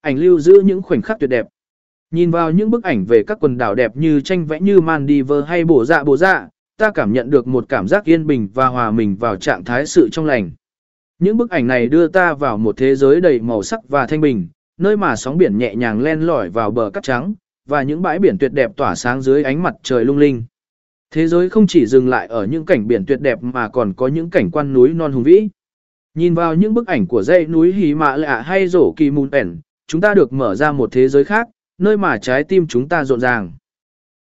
Ảnh lưu giữ những khoảnh khắc tuyệt đẹp. Nhìn vào những bức ảnh về các quần đảo đẹp như tranh vẽ như Maldives hay bổ dạ bổ dạ, ta cảm nhận được một cảm giác yên bình và hòa mình vào trạng thái sự trong lành. Những bức ảnh này đưa ta vào một thế giới đầy màu sắc và thanh bình, nơi mà sóng biển nhẹ nhàng len lỏi vào bờ cát trắng, và những bãi biển tuyệt đẹp tỏa sáng dưới ánh mặt trời lung linh. Thế giới không chỉ dừng lại ở những cảnh biển tuyệt đẹp mà còn có những cảnh quan núi non hùng vĩ. Nhìn vào những bức ảnh của dãy núi Hí Mã Lạ hay rổ Kỳ Mùn Ẩn, chúng ta được mở ra một thế giới khác, nơi mà trái tim chúng ta rộn ràng.